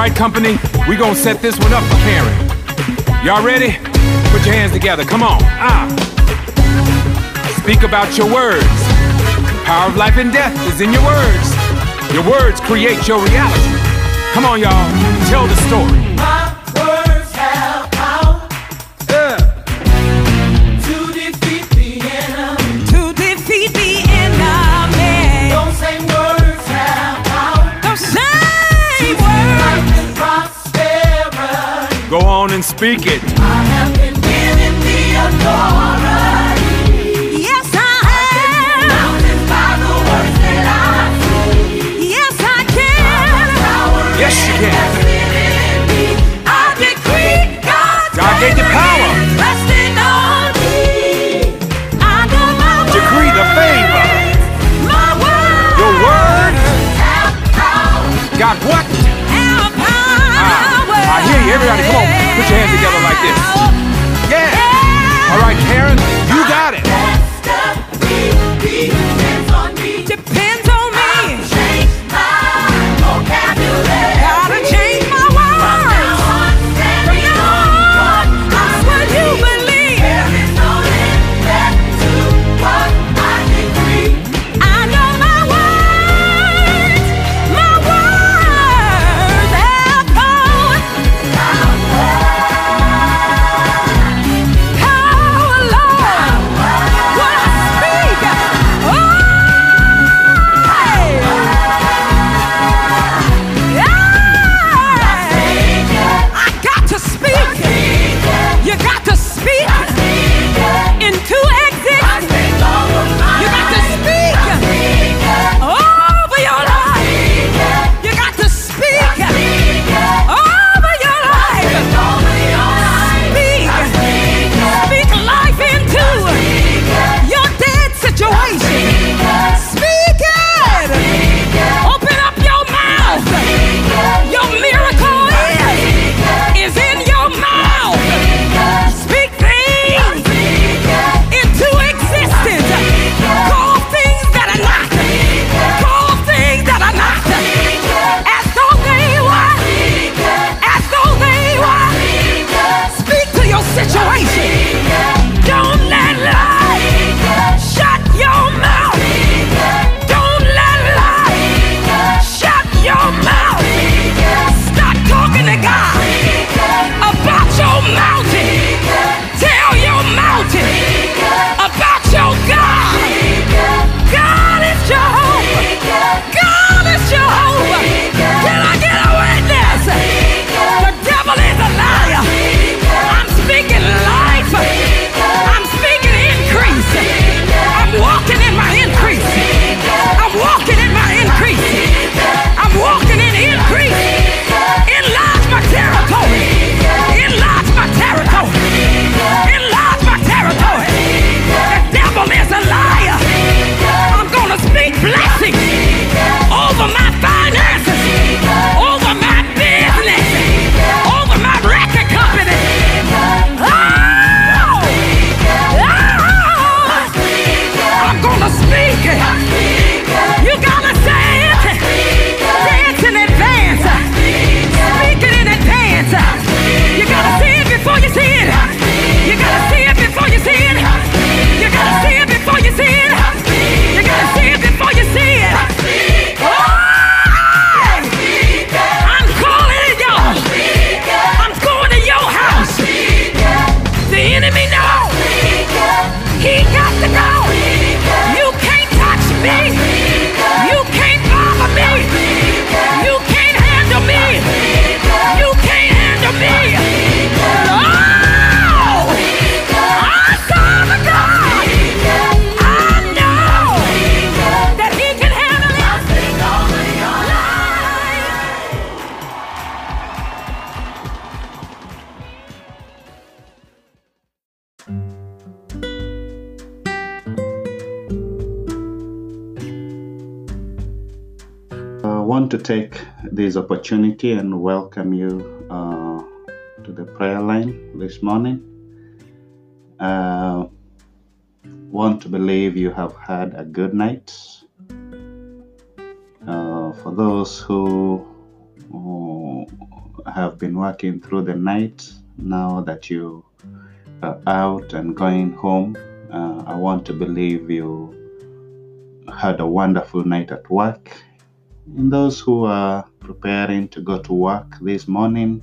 right, company? We gonna set this one up for Karen. Y'all ready? Put your hands together, come on. Ah. Speak about your words. Power of life and death is in your words. Your words create your reality. Come on, y'all, tell the story. and speak it. to take this opportunity and welcome you uh, to the prayer line this morning. Uh, want to believe you have had a good night. Uh, for those who, who, have been working through the night, now that you are out and going home, uh, I want to believe you had a wonderful night at work and those who are preparing to go to work this morning,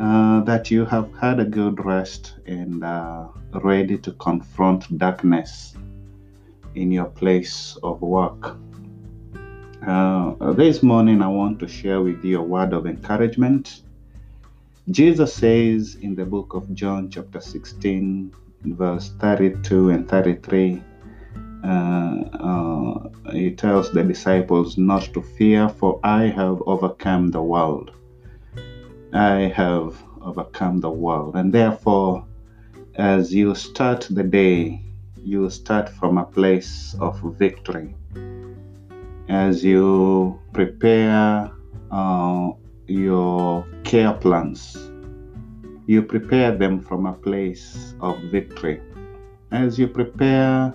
uh, that you have had a good rest and uh, ready to confront darkness in your place of work. Uh, this morning, I want to share with you a word of encouragement. Jesus says in the book of John, chapter 16, verse 32 and 33, uh, uh, he tells the disciples not to fear, for I have overcome the world. I have overcome the world. And therefore, as you start the day, you start from a place of victory. As you prepare uh, your care plans, you prepare them from a place of victory. As you prepare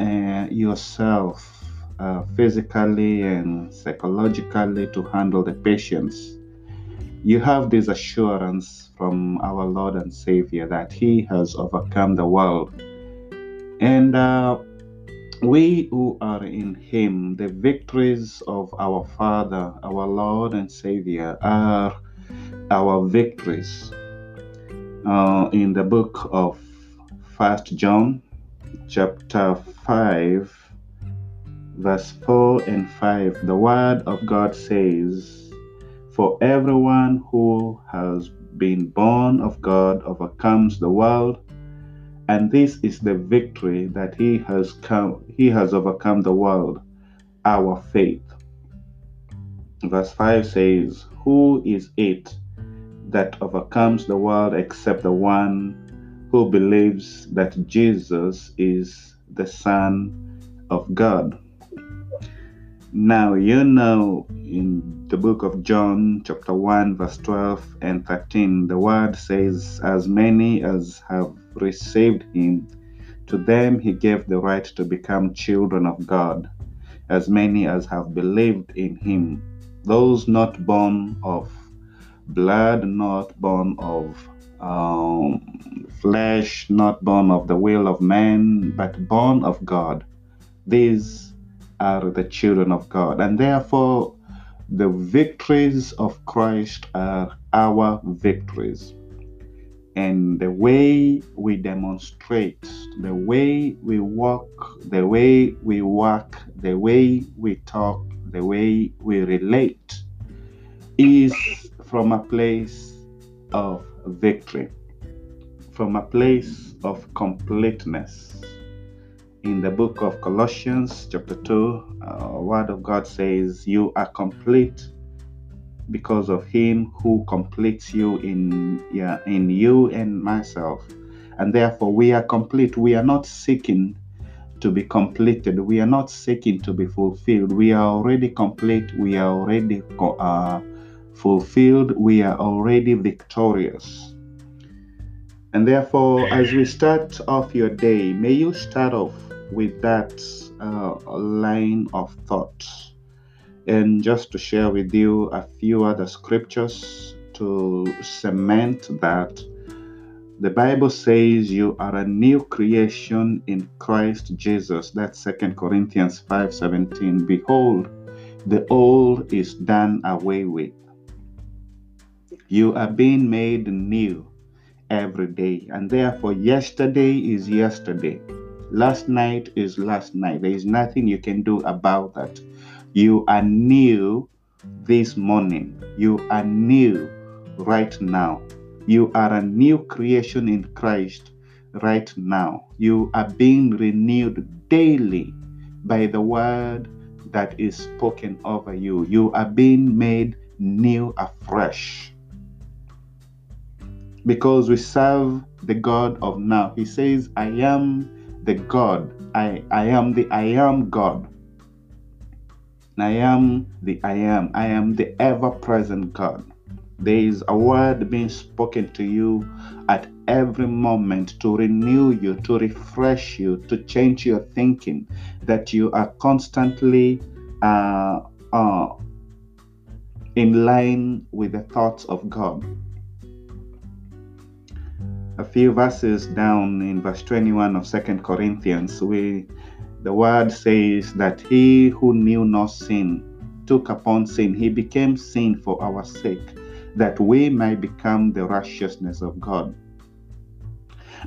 uh, yourself uh, physically and psychologically to handle the patients, you have this assurance from our Lord and Savior that He has overcome the world. And uh, we who are in Him, the victories of our Father, our Lord and Savior, are our victories. Uh, in the book of First John, chapter 5, verse 4 and 5, the Word of God says, For everyone who has been born of God overcomes the world and this is the victory that he has come he has overcome the world our faith. Verse 5 says who is it that overcomes the world except the one who believes that jesus is the son of god. Now you know in the book of John, chapter 1, verse 12 and 13, the word says, As many as have received him, to them he gave the right to become children of God, as many as have believed in him, those not born of blood, not born of um, flesh, not born of the will of man, but born of God. These are the children of God. And therefore, the victories of Christ are our victories. And the way we demonstrate, the way we walk, the way we work, the way we talk, the way we relate is from a place of victory, from a place of completeness in the book of Colossians, chapter 2, uh, word of God says, You are complete because of him who completes you in, yeah, in you and myself. And therefore, we are complete. We are not seeking to be completed. We are not seeking to be fulfilled. We are already complete. We are already uh, fulfilled. We are already victorious. And therefore, as we start off your day, may you start off with that uh, line of thought. And just to share with you a few other scriptures to cement that the Bible says you are a new creation in Christ Jesus. That's Second Corinthians 5:17. Behold, the old is done away with. You are being made new every day, and therefore yesterday is yesterday. Last night is last night. There is nothing you can do about that. You are new this morning. You are new right now. You are a new creation in Christ right now. You are being renewed daily by the word that is spoken over you. You are being made new afresh. Because we serve the God of now. He says, I am the God. I, I am the I am God. I am the I am. I am the ever present God. There is a word being spoken to you at every moment to renew you, to refresh you, to change your thinking, that you are constantly uh, uh, in line with the thoughts of God. A few verses down in verse 21 of 2 Corinthians, we the word says that he who knew no sin took upon sin, he became sin for our sake, that we might become the righteousness of God.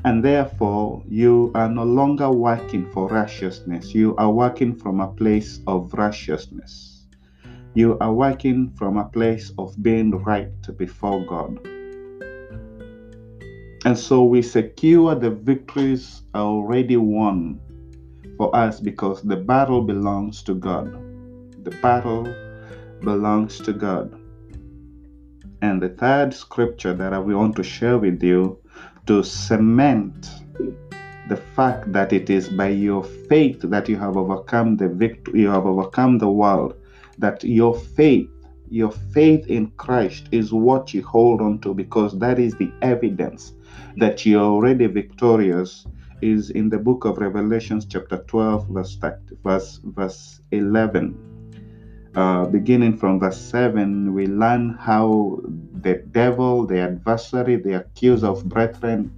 And therefore, you are no longer working for righteousness. You are working from a place of righteousness. You are working from a place of being right before God. And so we secure the victories already won for us because the battle belongs to God. The battle belongs to God. And the third scripture that I want to share with you to cement the fact that it is by your faith that you have overcome the victory, you have overcome the world, that your faith, your faith in Christ is what you hold on to because that is the evidence that you're already victorious is in the book of Revelations chapter 12 verse verse verse 11 uh, beginning from verse 7, we learn how the devil, the adversary, the accuser of brethren,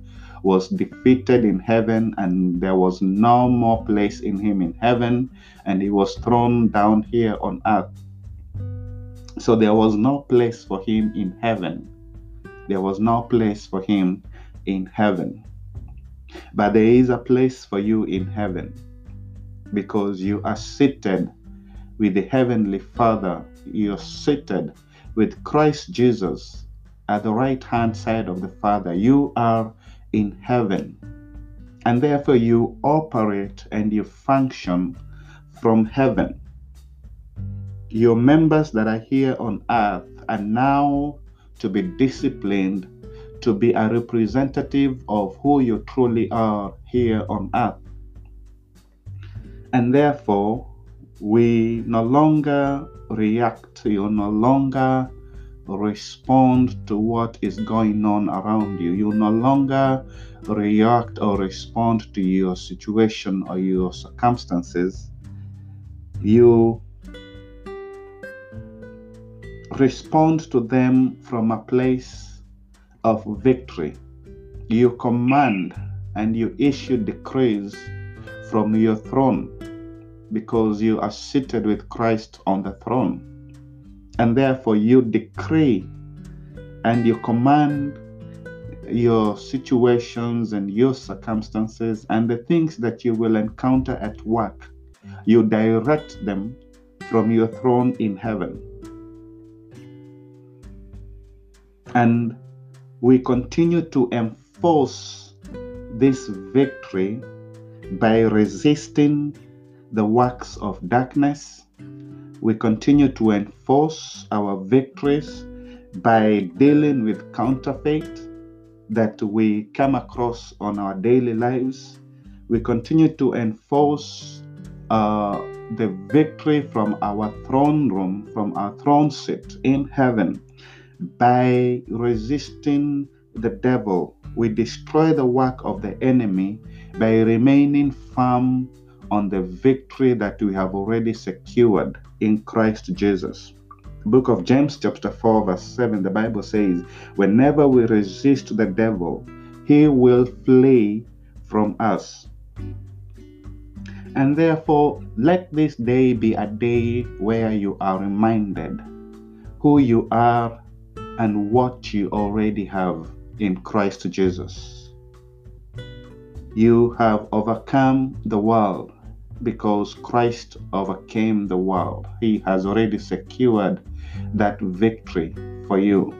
was defeated in heaven, and there was no more place in him in heaven, and he was thrown down here on earth. So there was no place for him in heaven. There was no place for him in heaven. But there is a place for you in heaven because you are seated with the Heavenly Father. You're seated with Christ Jesus at the right hand side of the Father. You are in heaven. And therefore, you operate and you function from heaven. Your members that are here on earth are now to be disciplined to be a representative of who you truly are here on earth. And therefore, we no longer react, you no longer respond to what is going on around you. You no longer react or respond to your situation or your circumstances. You respond to them from a place of victory. You command and you issue decrees from your throne because you are seated with Christ on the throne. And therefore, you decree and you command your situations and your circumstances and the things that you will encounter at work. You direct them from your throne in heaven. And we continue to enforce this victory by resisting the works of darkness. We continue to enforce our victories by dealing with counterfeit that we come across on our daily lives. We continue to enforce uh, the victory from our throne room, from our throne seat in heaven by resisting the devil. We destroy the work of the enemy by remaining firm on the victory that we have already secured in Christ Jesus. Book of James, chapter 4, verse 7, the Bible says, Whenever we resist the devil, he will flee from us. And therefore, let this day be a day where you are reminded who you are and what you already have in Christ Jesus. You have overcome the world because Christ overcame the world. He has already secured that victory for you.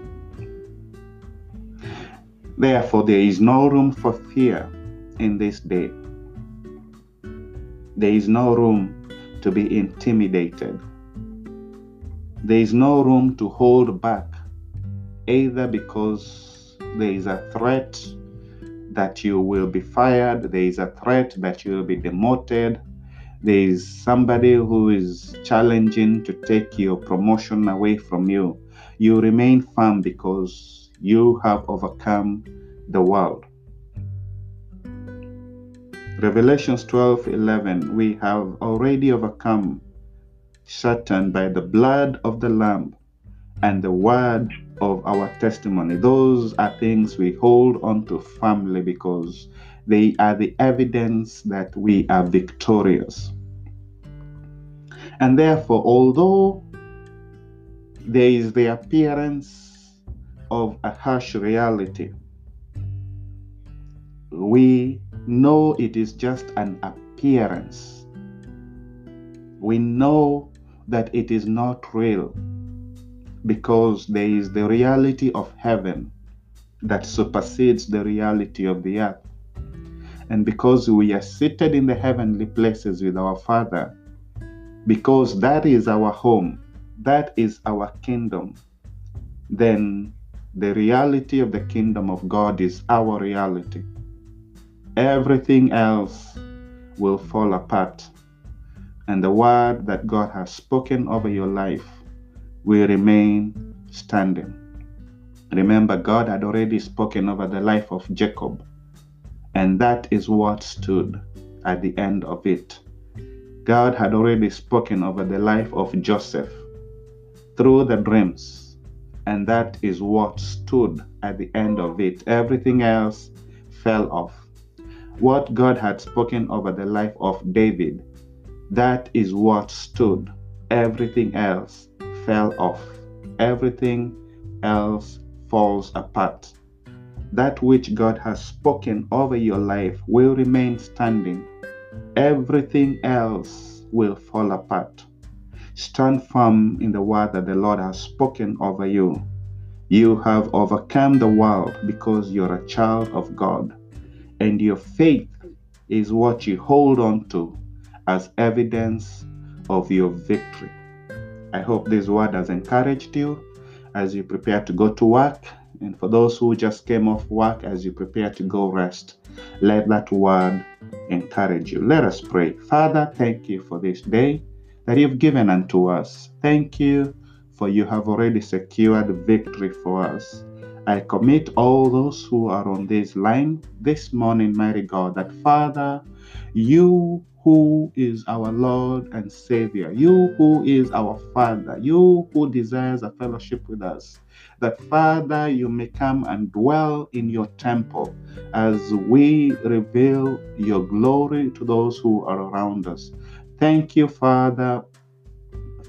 Therefore, there is no room for fear in this day. There is no room to be intimidated. There is no room to hold back, either because there is a threat that you will be fired, there is a threat that you will be demoted, there is somebody who is challenging to take your promotion away from you, you remain firm because you have overcome the world. Revelations 12 11, we have already overcome Satan by the blood of the Lamb and the word of our testimony. Those are things we hold on to firmly because they are the evidence that we are victorious. And therefore, although there is the appearance of a harsh reality, we know it is just an appearance. We know that it is not real because there is the reality of heaven that supersedes the reality of the earth. And because we are seated in the heavenly places with our Father, because that is our home, that is our kingdom, then the reality of the kingdom of God is our reality. Everything else will fall apart, and the word that God has spoken over your life will remain standing. Remember, God had already spoken over the life of Jacob, and that is what stood at the end of it. God had already spoken over the life of Joseph through the dreams, and that is what stood at the end of it. Everything else fell off. What God had spoken over the life of David, that is what stood. Everything else fell off. Everything else falls apart. That which God has spoken over your life will remain standing everything else will fall apart. Stand firm in the word that the Lord has spoken over you. You have overcome the world because you're a child of God, and your faith is what you hold on to as evidence of your victory. I hope this word has encouraged you as you prepare to go to work, and for those who just came off work as you prepare to go rest. Let that word encourage you. Let us pray. Father, thank you for this day that you've given unto us. Thank you for you have already secured victory for us. I commit all those who are on this line this morning, mighty God, that Father, you who is our Lord and Savior, you who is our Father, you who desires a fellowship with us, that Father, you may come and dwell in your temple as we reveal your glory to those who are around us. Thank you, Father,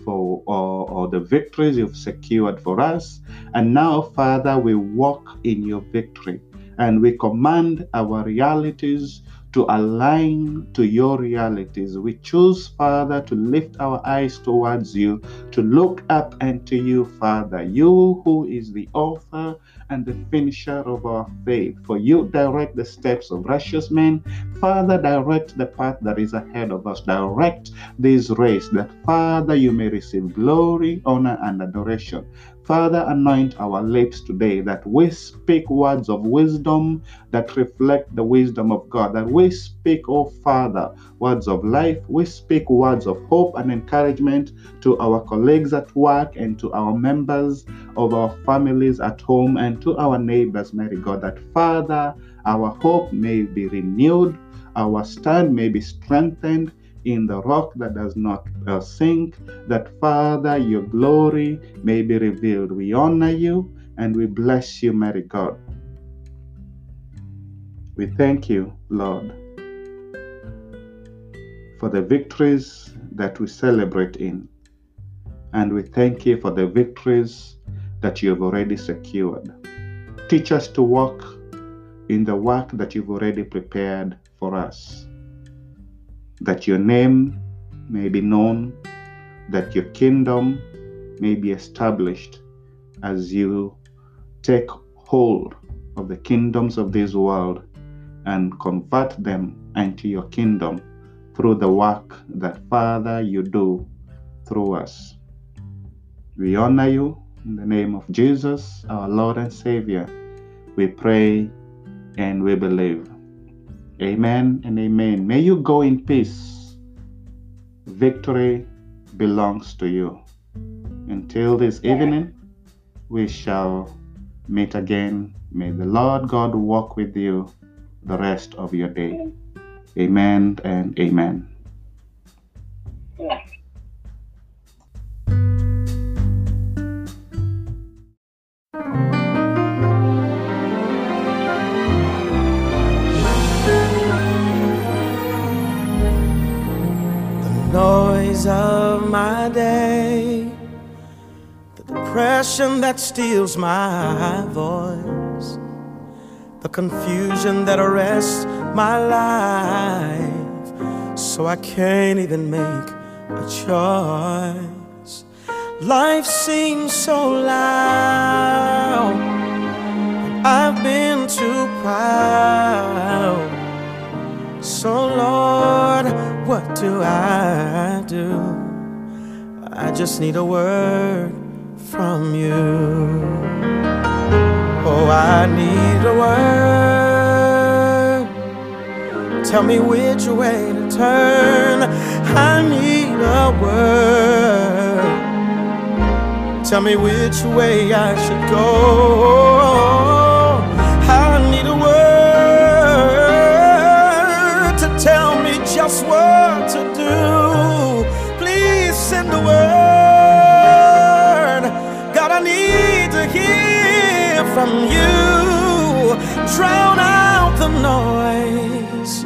for all, all, the victories you've secured for us. And now, Father, we walk in your victory and we command our realities to align to your realities. We choose, Father, to lift our eyes towards you, to look up unto you, Father, you who is the author and the finisher of our faith. For you direct the steps of righteous men. Father, direct the path that is ahead of us. Direct this race that, Father, you may receive glory, honor, and adoration. Father, anoint our lips today that we speak words of wisdom that reflect the wisdom of God, that we speak, oh Father, words of life. We speak words of hope and encouragement to our colleagues at work and to our members of our families at home and to our neighbors, mighty God, that Father, our hope may be renewed, our stand may be strengthened in the rock that does not uh, sink, that Father, your glory may be revealed. We honor you and we bless you, mighty God. We thank you, Lord, for the victories that we celebrate in. And we thank you for the victories that you have already secured. Teach us to walk in the work that you've already prepared for us that your name may be known, that your kingdom may be established as you take hold of the kingdoms of this world and convert them into your kingdom through the work that, Father, you do through us. We honor you in the name of Jesus, our Lord and Savior. We pray and we believe. Amen and amen. May you go in peace. Victory belongs to you. Until this evening, we shall meet again. May the Lord God walk with you the rest of your day. Amen and amen. noise my day, the depression that steals my voice, the confusion that arrests my life, so I can't even make a choice. Life seems so loud, I've been too proud. So, Lord, what do I do? I just need a word from you. Oh, I need a word. Tell me which way to turn. I need a word. Tell me which way I should go. The noise.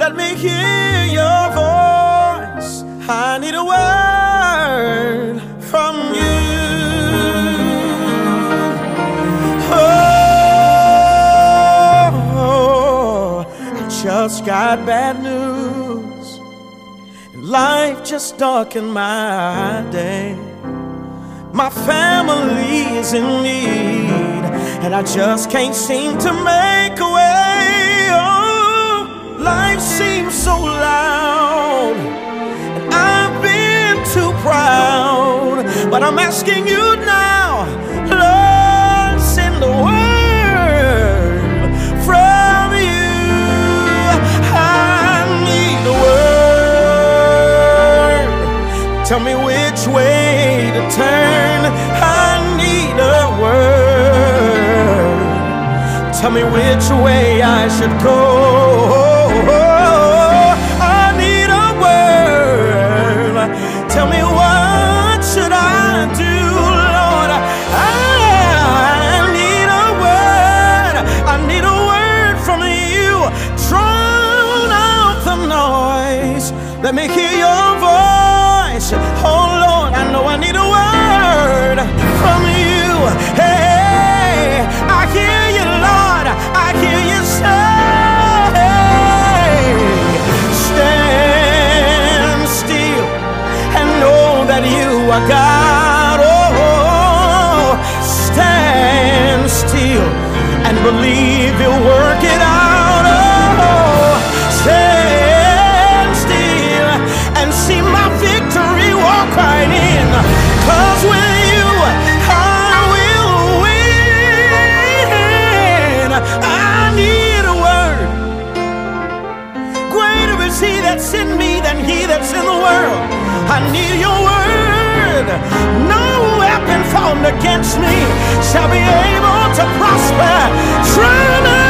Let me hear your voice. I need a word from you. Oh, I just got bad news. Life just darkened my day. My family is in need, and I just can't seem to make a way. Life seems so loud, and I've been too proud. But I'm asking you now, Lord, send a word from you. I need a word. Tell me which way to turn. I need a word. Tell me which way I should go. Drown out the noise. Let me hear your voice. Oh Lord, I know I need a word from you. Hey, I hear you, Lord. I hear you say, stand still and know that you are God. Oh, stand still and believe you'll work it out. That's in me than he that's in the world. I need your word. No weapon formed against me shall be able to prosper. Drown